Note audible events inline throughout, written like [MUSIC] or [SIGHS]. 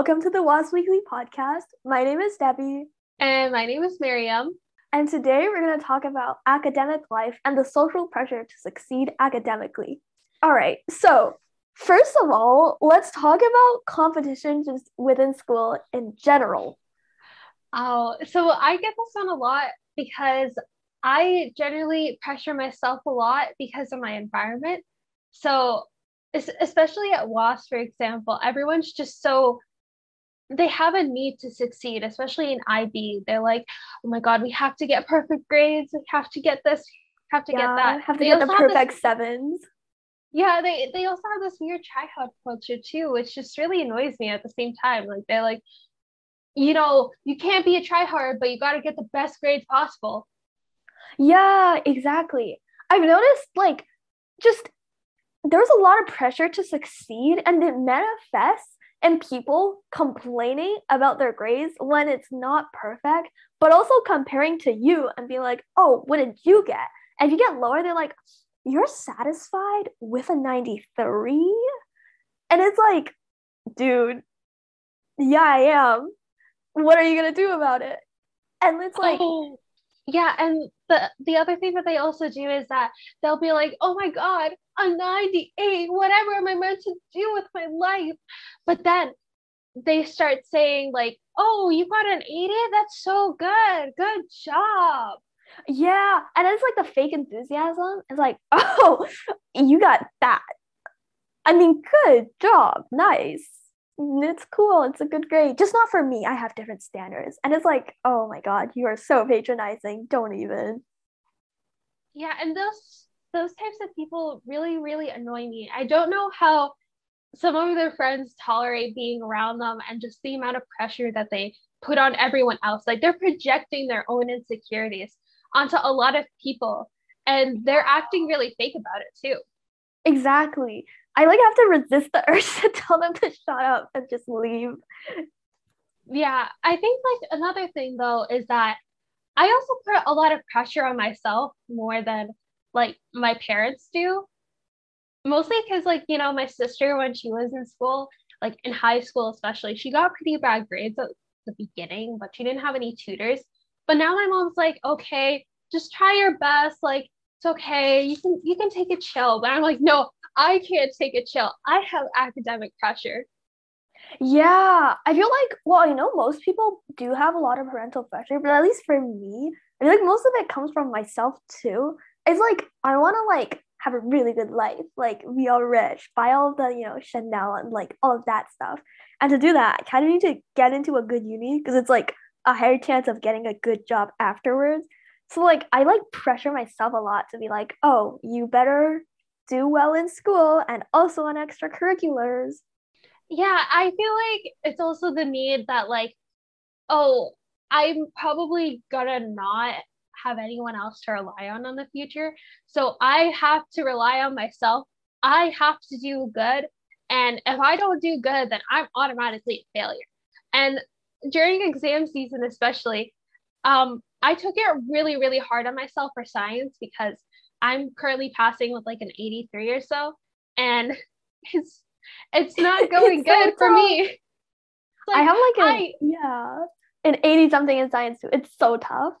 Welcome to the WOSS Weekly podcast. My name is Debbie. And my name is Maryam. And today we're going to talk about academic life and the social pressure to succeed academically. All right, so first of all, let's talk about competition just within school in general. Oh, so I get this on a lot because I generally pressure myself a lot because of my environment. So, especially at WOSS, for example, everyone's just so they have a need to succeed, especially in IB. They're like, oh my God, we have to get perfect grades. We have to get this, have to yeah, get that. Have to they get the perfect this, sevens. Yeah, they, they also have this weird try hard culture too, which just really annoys me at the same time. Like they're like, you know, you can't be a try hard, but you got to get the best grades possible. Yeah, exactly. I've noticed like just there's a lot of pressure to succeed and it manifests and people complaining about their grades when it's not perfect, but also comparing to you and being like, oh, what did you get? And if you get lower, they're like, you're satisfied with a 93? And it's like, dude, yeah, I am. What are you going to do about it? And it's like, oh, yeah. And the, the other thing that they also do is that they'll be like, oh my God, a 98 whatever am i meant to do with my life? But then they start saying like oh you got an 80 that's so good good job. Yeah and it's like the fake enthusiasm it's like [LAUGHS] oh you got that. I mean good job nice Mm, it's cool it's a good grade just not for me i have different standards and it's like oh my god you are so patronizing don't even yeah and those those types of people really, really annoy me. I don't know how some of their friends tolerate being around them and just the amount of pressure that they put on everyone else. Like they're projecting their own insecurities onto a lot of people and they're acting really fake about it too. Exactly. I like have to resist the [LAUGHS] urge to tell them to shut up and just leave. Yeah, I think like another thing though is that I also put a lot of pressure on myself more than like my parents do. Mostly because like you know my sister when she was in school like in high school especially she got pretty bad grades at the beginning but she didn't have any tutors. But now my mom's like okay just try your best like it's okay you can you can take a chill. But i'm like no i can't take a chill i have academic pressure yeah i feel like well i know most people do have a lot of parental pressure but at least for me i feel like most of it comes from myself too it's like I want to like have a really good life, like be all rich, buy all of the you know Chanel and like all of that stuff. And to do that, I kind of need to get into a good uni because it's like a higher chance of getting a good job afterwards. So like I like pressure myself a lot to be like, oh, you better do well in school and also on extracurriculars. Yeah, I feel like it's also the need that like, oh, I'm probably gonna not have anyone else to rely on in the future. So I have to rely on myself. I have to do good. And if I don't do good, then I'm automatically a failure. And during exam season, especially, um, I took it really, really hard on myself for science because I'm currently passing with like an 83 or so. And [LAUGHS] it's it's not [LAUGHS] going it's good so for me. [LAUGHS] Like, I have like a I, yeah, an 80 something in science too. It's so tough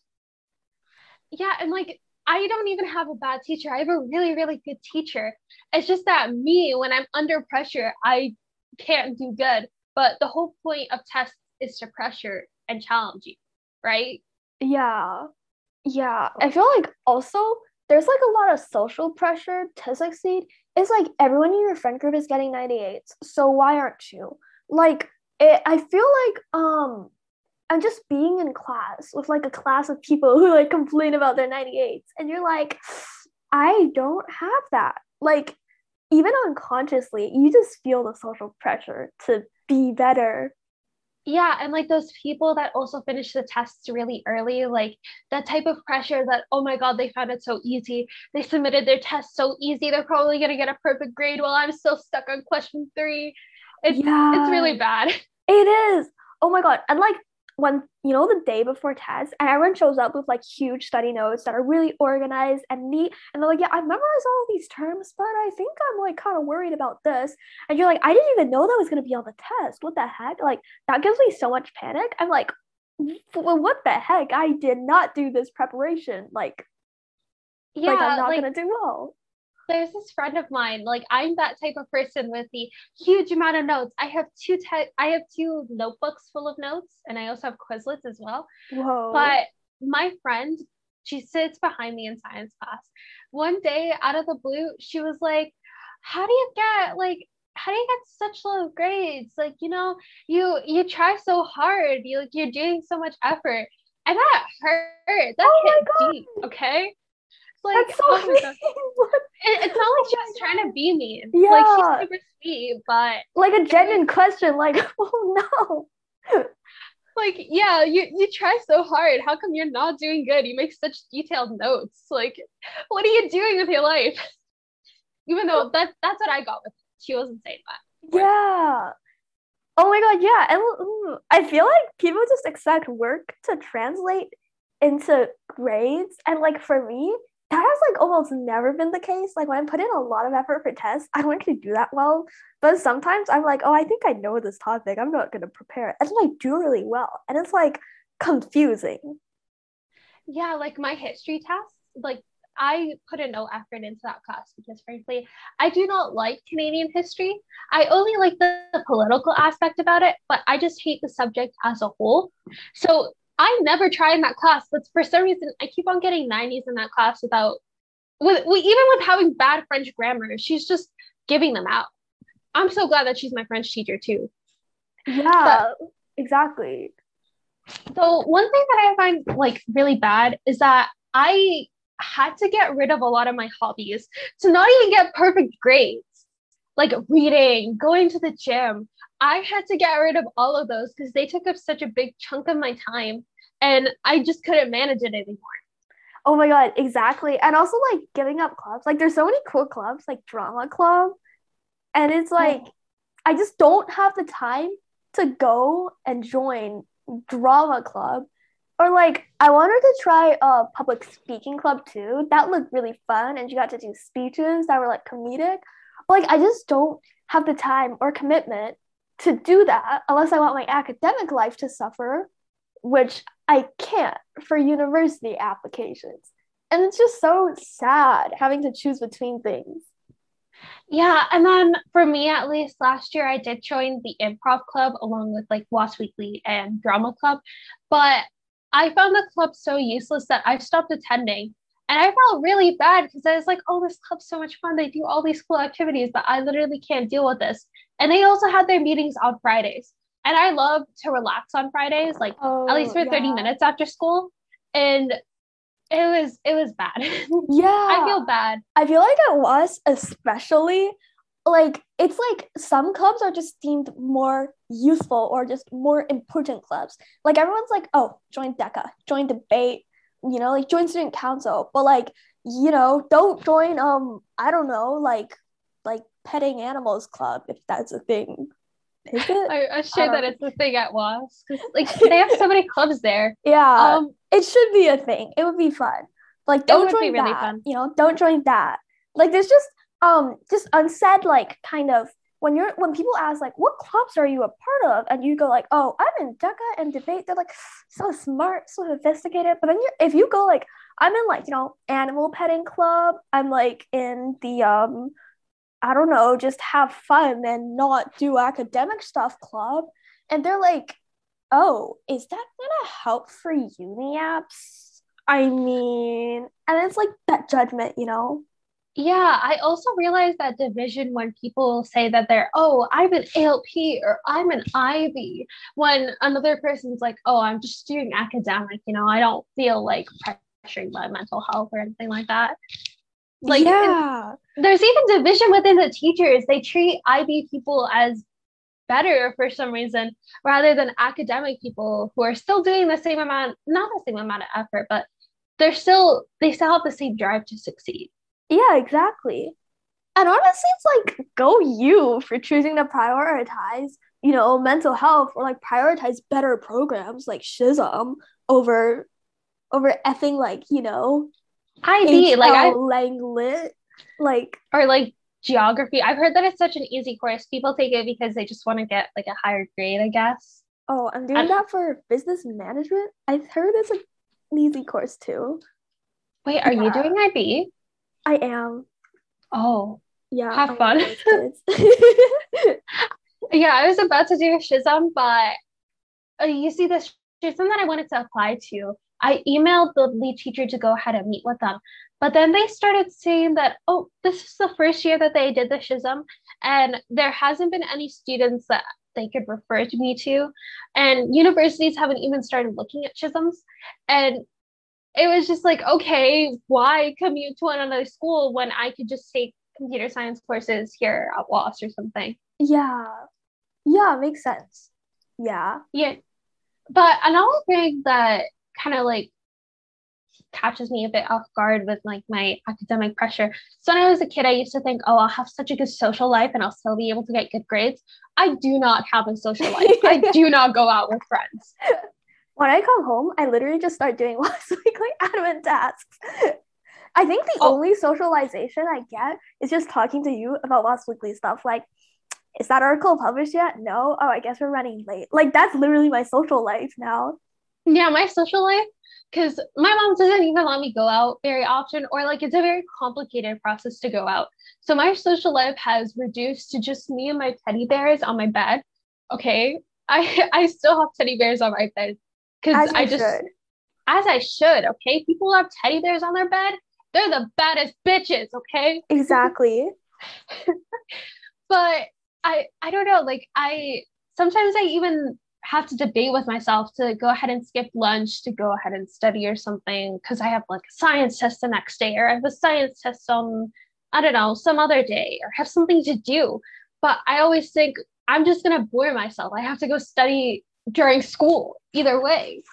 yeah, and like I don't even have a bad teacher. I have a really, really good teacher. It's just that me, when I'm under pressure, I can't do good. But the whole point of tests is to pressure and challenge you, right? Yeah. Yeah. I feel like also there's like a lot of social pressure to succeed. It's like everyone in your friend group is getting 98s. So why aren't you? Like it, I feel like um I'm just being in class with like a class of people who like complain about their 98s and you're like i don't have that like even unconsciously you just feel the social pressure to be better yeah and like those people that also finish the tests really early like that type of pressure that oh my god they found it so easy. They submitted their test so easy they're probably going to get a perfect grade while i'm still stuck on question three. It's yeah. it's really bad. [LAUGHS] It is. Oh my god. And like when you know the day before test and everyone shows up with like huge study notes that are really organized and neat and they're like yeah i memorized all of these terms but i think i'm like kind of worried about this. And you're like i didn't even know that was going to be on the test. What the heck? Like that gives me so much panic. I'm like what the heck? I did not do this preparation. Like yeah like i'm not like, going to do well there's this friend of mine like i'm that type of person with the huge amount of notes. I have two te- i have two notebooks full of notes and i also have quizlets as well. Whoa. but my friend she sits behind me in science class. One day out of the blue she was like how do you get like how do you get such low grades? Like you know you you try so hard. You like you're doing so much effort. And that hurt. That oh hit deep okay like, That's so oh [LAUGHS] it, it's not like she's oh trying to be mean. Yeah. Like she's super sweet, but like a genuine question, like, [LAUGHS] oh no. like, yeah, you you try so hard. How come you're not doing good? You make such detailed notes. Like, what are you doing with your life? Even though that that's what I got with her. She wasn't saying that. Yeah. Oh my god, yeah. And I feel like people just expect work to translate into grades. And like for me, that has like almost never been the case. Like when I put in a lot of effort for tests, I don't actually do that well. But sometimes I'm like, oh, I think I know this topic. I'm not gonna prepare it. And then I do really well. And it's like confusing. Yeah, like my history test, like I put in no effort into that class because frankly, I do not like Canadian history. I only like the, the political aspect about it, but I just hate the subject as a whole. So I never try in that class, but for some reason I keep on getting 90s in that class without with, with even with having bad French grammar, she's just giving them out. I'm so glad that she's my French teacher too. Yeah, but, exactly. So one thing that I find like really bad is that I had to get rid of a lot of my hobbies to not even get perfect grades. Like reading, going to the gym. I had to get rid of all of those because they took up such a big chunk of my time and I just couldn't manage it anymore. Oh my god, exactly. And also like giving up clubs. Like there's so many cool clubs like drama club. And it's like oh. I just don't have the time to go and join drama club. Or like I wanted to try a public speaking club too. That looked really fun and you got to do speeches that were like comedic. But like I just don't have the time or commitment to do that unless I want my academic life to suffer, which I can't for university applications. And it's just so sad having to choose between things. Yeah, and then for me at least last year I did join the improv club along with like WOSS Weekly and drama club, but I found the club so useless that I stopped attending. And I felt really bad because I was like, oh, this club's so much fun. They do all these cool activities, but I literally can't deal with this. And they also had their meetings on Fridays and I love to relax on Fridays, like oh, at least for yeah. 30 minutes after school. And it was it was bad. [LAUGHS] Yeah. I feel bad. I feel like it was especially like it's like some clubs are just deemed more useful or just more important clubs. Like everyone's like, oh, join DECA, join debate, you know, like join student council. But like, you know, don't join um, I don't know, like like petting animals club if that's a thing. Is it? I, I'm sure that it's a thing at WOSS. Like [LAUGHS] they have so many clubs there. Yeah. Um, it should be a thing. It would be fun. Like don't join really that. Fun. You know, don't join that. Like there's just um just unsaid like kind of when you're when people ask like what clubs are you a part of and you go like oh i'm in DECA and debate they're like so smart so sophisticated but then you if you go like i'm in like you know animal petting club i'm like in the um I don't know, just have fun and not do academic stuff club. And they're like, oh, is that gonna help for uni apps? I mean, and it's like that judgment, you know? Yeah, I also realize that division when people say that they're, oh, I'm an ALP or I'm an IB, when another person's like, oh, I'm just doing academic, you know, I don't feel like pressuring my mental health or anything like that. Like, yeah. there's even division within the teachers. They treat IB people as better for some reason rather than academic people who are still doing the same amount, not the same amount of effort, but they're still, they still have the same drive to succeed. Yeah, exactly. And honestly, it's like, go you for choosing to prioritize you know, mental health or like prioritize better programs like SHSM over over effing like, you know, IB, like I lang lit. Like or like geography. I've heard that it's such an easy course. People take it because they just want to get like a higher grade, I guess. Oh, I'm doing and, that for business management. I've heard it's an easy course too. Wait, are yeah. you doing IB? I am. Oh. Yeah. Have fun. [LAUGHS] yeah, I was about to do a SHSM, but uh, you see this SHSM that I wanted to apply to. I emailed the lead teacher to go ahead and meet with them. But then they started saying that, oh, this is the first year that they did the SHSM, and there hasn't been any students that they could refer to me to. And universities haven't even started looking at SHSMs. And it was just like, okay, why commute to another school when I could just take computer science courses here at WOSS or something? Yeah. Yeah, makes sense. Yeah. Yeah. But another thing that kind of like catches me a bit off guard with like my academic pressure. So when I was a kid, I used to think, oh, I'll have such a good social life and I'll still be able to get good grades. I do not have a social life. I [LAUGHS] do not go out with friends. When I come home, I literally just start doing [LAUGHS] WOSS weekly admin tasks. I think the oh. only socialization I get is just talking to you about WOSS weekly stuff. Like, is that article published yet? No. Oh, I guess we're running late. Like, that's literally my social life now. Yeah, my social life because my mom doesn't even let me go out very often or like it's a very complicated process to go out. So my social life has reduced to just me and my teddy bears on my bed okay? [LAUGHS] I i still have teddy bears on my bed because i just should. as i should okay? People have teddy bears on their bed. They're the baddest bitches okay? [LAUGHS] Exactly. But i i don't know like i sometimes i even have to debate with myself to go ahead and skip lunch to go ahead and study or something because I have like a science test the next day or I have a science test on I don't know some other day or have something to do. But I always think I'm just gonna bore myself. I have to go study during school either way.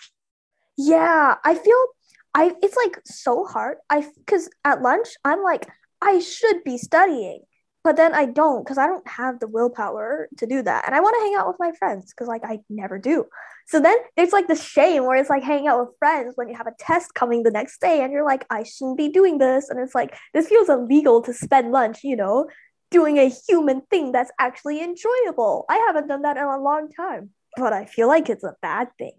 Yeah, I feel I it's like so hard. I because at lunch I'm like I should be studying but then I don't because I don't have the willpower to do that. And I want to hang out with my friends because like I never do. So then it's like the shame where it's like hanging out with friends when you have a test coming the next day and you're like, I shouldn't be doing this. And it's like, this feels illegal to spend lunch, you know, doing a human thing that's actually enjoyable. I haven't done that in a long time, but I feel like it's a bad thing.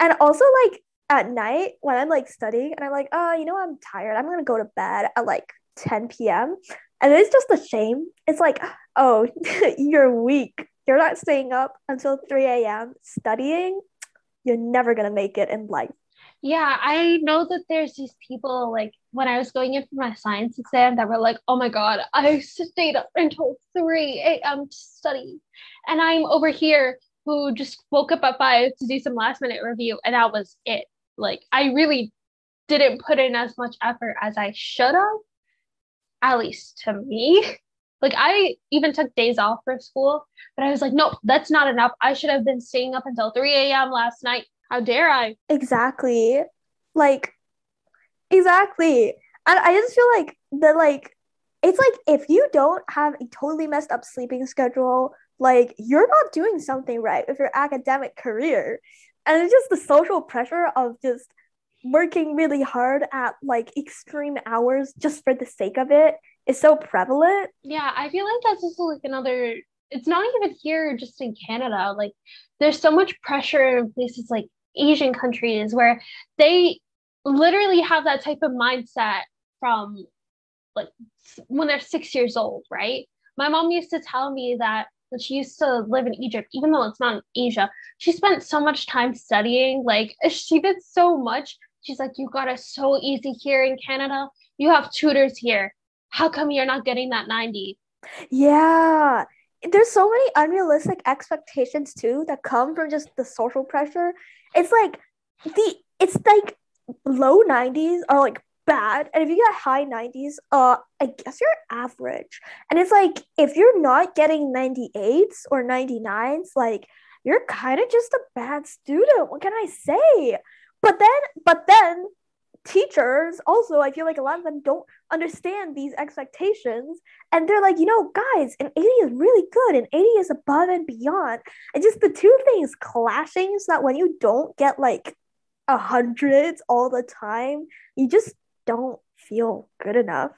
And also, like at night when I'm like studying and I'm like, oh, you know, I'm tired. I'm to go to bed at like 10 p.m. And it's just a shame. It's like, oh, [LAUGHS] you're weak. You're not staying up until 3 a.m. studying. You're never going to make it in life. Yeah, I know that there's these people like when I was going in for my science exam that were like, oh my God, I stayed up until 3 a.m. to study. And I'm over here who just woke up at 5 to do some last minute review, and that was it. Like, I really didn't put in as much effort as I should have at least to me. [LAUGHS] Like I even took days off for school, but I was like, nope, that's not enough. I should have been staying up until 3 a.m. last night. How dare I? Exactly. Like, exactly. And I just feel like the like it's like if you don't have a totally messed up sleeping schedule, like you're not doing something right with your academic career. And it's just the social pressure of just working really hard at like extreme hours just for the sake of it is so prevalent. Yeah, I feel like that's just like another it's not even here just in Canada. Like there's so much pressure in places like Asian countries where they literally have that type of mindset from like when they're 6 years old, right? My mom used to tell me that when she used to live in Egypt, even though it's not in Asia, she spent so much time studying. Like she did so much She's like, You got it so easy here in Canada. You have tutors here. How come you're not getting that 90? Yeah. There's so many unrealistic expectations too that come from just the social pressure. It's like the it's like low 90s are like bad and if you get high 90s uh i guess you're average and it's like if you're not getting 98s or 99s like you're kind of just a bad student what can i say but then, but then teachers also i feel like a lot of them don't understand these expectations. And they're like you know guys an 80 is really good. And 80 is above and beyond. And just the two things clashing so that when you don't get like a hundred all the time you just don't feel good enough.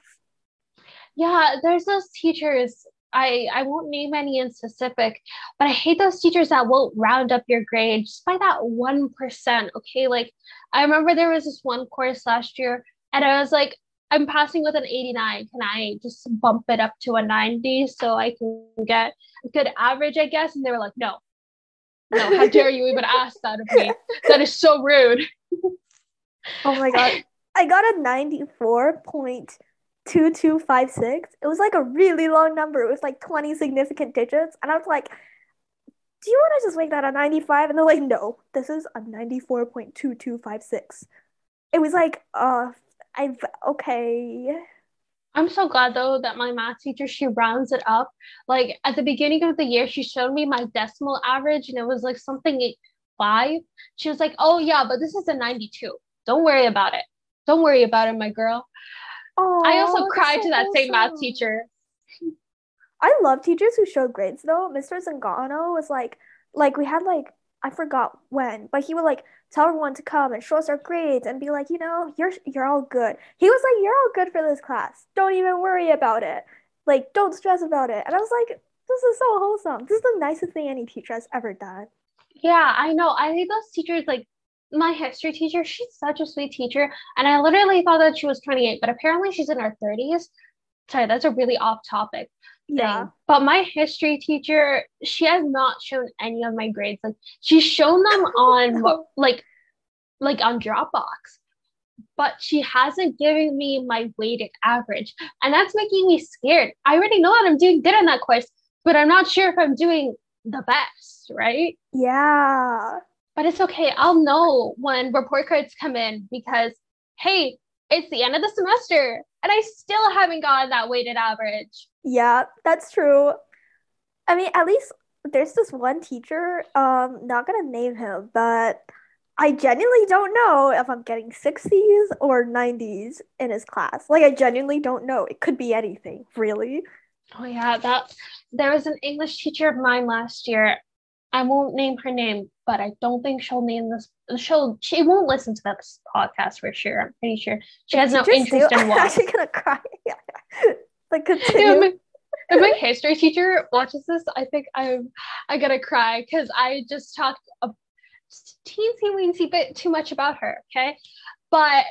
Yeah there's those teachers I, I won't name any in specific, but I hate those teachers that won't round up your grade just by that 1%. Okay. Like I remember there was this one course last year and I was like, I'm passing with an 89. Can I just bump it up to a 90 so I can get a good average, I guess? And they were like, no, no, how dare you even [LAUGHS] ask that of me? That is so rude. oh my God. [LAUGHS] I got a 94 point 2256. It was like a really long number. It was like 20 significant digits. And I was like, do you want to just make that a 95? And they're like, no, this is a 94.2256. It was like, uh, I've, okay. I'm so glad though that my math teacher, she rounds it up. Like at the beginning of the year, she showed me my decimal average and it was like something five. She was like, oh yeah, but this is a 92. Don't worry about it. Don't worry about it, my girl. Oh, I also cried so to that awesome. same math teacher. I love teachers who show grades though. Mr. Zangano was like, like we had like I forgot when, but he would like tell everyone to come and show us our grades and be like, you know, you're you're all good. He was like, you're all good for this class. Don't even worry about it. Like, don't stress about it. And I was like, this is so wholesome. This is the nicest thing any teacher has ever done. Yeah, I know. I think those teachers like my history teacher, she's such a sweet teacher. And I literally thought that she was 28, but apparently she's in her 30s. Sorry, that's a really off topic thing. Yeah. But my history teacher, she has not shown any of my grades. Like she's shown them [LAUGHS] on like like on Dropbox. But she hasn't given me my weighted average. And that's making me scared. I already know that I'm doing good in that course, but I'm not sure if I'm doing the best, right? Yeah. But it's okay. I'll know when report cards come in because, hey, it's the end of the semester and I still haven't gotten that weighted average. Yeah, that's true. I mean, at least there's this one teacher, um, not gonna name him, but I genuinely don't know if I'm getting 60s or 90s in his class. Like I genuinely don't know. It could be anything, really. Oh yeah, that there was an English teacher of mine last year I won't name her name, but I don't think she'll name this. She'll she won't listen to this podcast for sure. I'm pretty sure she has no interest do, in watching. I'm actually gonna cry. [LAUGHS] like continue. If my history teacher watches this, I think I'm I gotta cry because I just talked a teensy weensy bit too much about her. Okay, but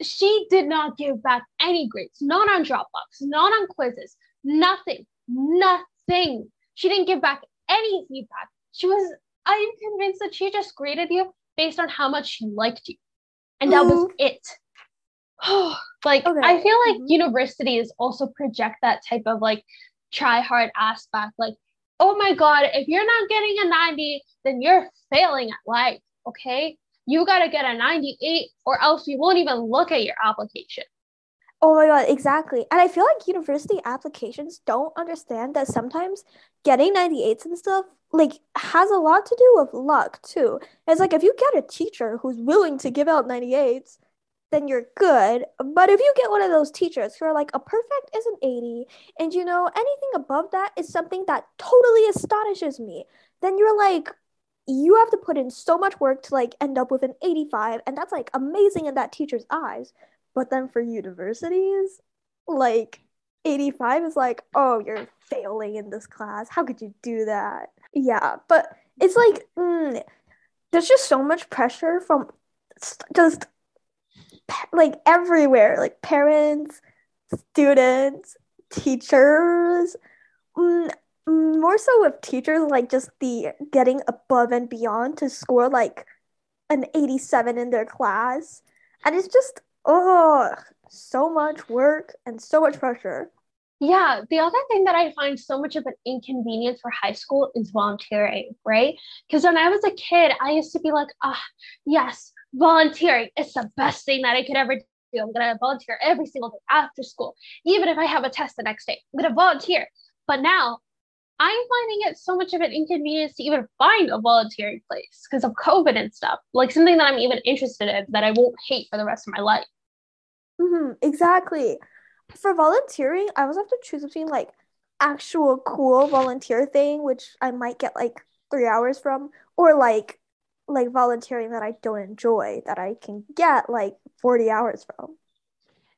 she did not give back any grades, not on Dropbox, not on quizzes, nothing, nothing. She didn't give back any feedback she was i'm convinced that she just graded you based on how much she liked you. And that was it. [SIGHS] Like okay. i feel like mm-hmm. universities also project that type of like try hard aspect. Like oh my god if you're not getting a 90 then you're failing at life okay? You got to get a 98 or else you won't even look at your application Oh my god, exactly. And I feel like university applications don't understand that sometimes getting 98s and stuff like has a lot to do with luck too. It's like if you get a teacher who's willing to give out 98s, then you're good. But if you get one of those teachers who are like a perfect is an 80 and you know anything above that is something that totally astonishes me, then you're like you have to put in so much work to like end up with an 85 and that's like amazing in that teacher's eyes but then for universities, like 85 is like, oh, you're failing in this class. How could you do that? Yeah, but it's like, mm, there's just so much pressure from just like everywhere, like parents, students, teachers. Mm, more so with teachers, like just the getting above and beyond to score like an 87 in their class. And it's just oh, so much work and so much pressure. Yeah, the other thing that I find so much of an inconvenience for high school is volunteering, right? Because when I was a kid, I used to be like, ah, oh, yes, volunteering is the best thing that I could ever do. I'm gonna volunteer every single day after school, even if I have a test the next day. I'm gonna volunteer. But now I'm finding it so much of an inconvenience to even find a volunteering place because of COVID and stuff. Like something that I'm even interested in that I won't hate for the rest of my life. Mm-hmm, exactly. For volunteering, I always have to choose between like actual cool volunteer thing, which I might get like three hours from, or like like volunteering that I don't enjoy that I can get like 40 hours from.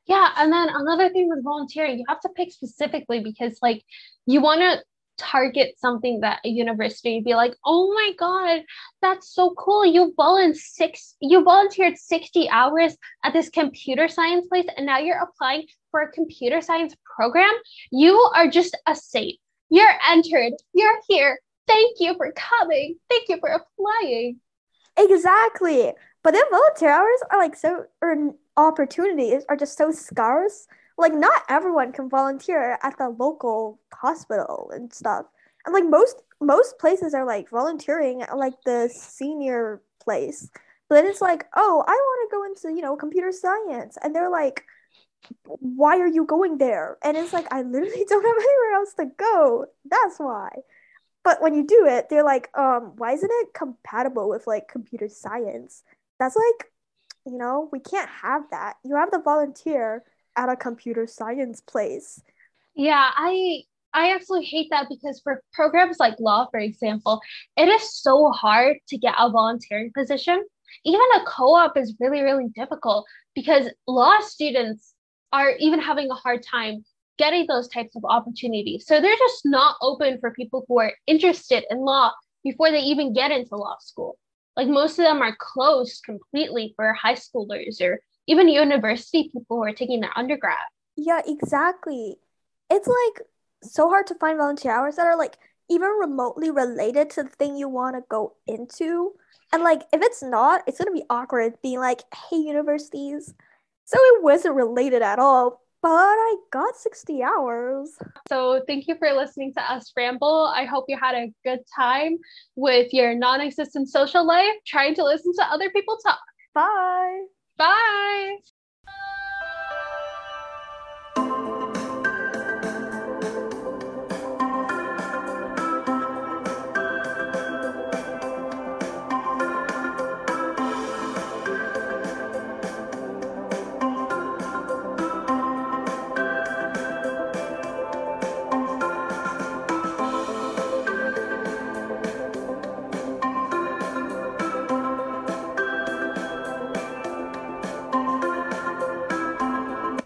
Yeah, and then another thing with volunteering, you have to pick specifically because like you want to target something that a university be like, oh my god, that's so cool. You volunteered six you volunteered 60 hours at this computer science place and now you're applying for a computer science program. You are just a saint. You're entered. You're here. Thank you for coming. Thank you for applying. Exactly. But then volunteer hours are like so or opportunities are just so scarce like not everyone can volunteer at the local hospital and stuff. And like most most places are like volunteering at like the senior place. But then it's like, oh, I want to go into, you know, computer science. And they're like, why are you going there? And it's like, I literally [LAUGHS] don't have anywhere else to go. That's why. But when you do it, they're like, um, why isn't it compatible with like computer science? That's like, you know, we can't have that. You have the volunteer at a computer science place. Yeah, I I absolutely hate that because for programs like law, for example, it is so hard to get a volunteering position. Even a co-op is really, really difficult because law students are even having a hard time getting those types of opportunities. So they're just not open for people who are interested in law before they even get into law school. Like most of them are closed completely for high schoolers or even university people who are taking their undergrad. Yeah, exactly. It's like so hard to find volunteer hours that are like even remotely related to the thing you want to go into. And like if it's not, it's gonna be awkward being like, hey, universities. So it wasn't related at all, but I got 60 hours. So thank you for listening to us ramble. I hope you had a good time with your non existent social life, trying to listen to other people talk. Bye. Bye.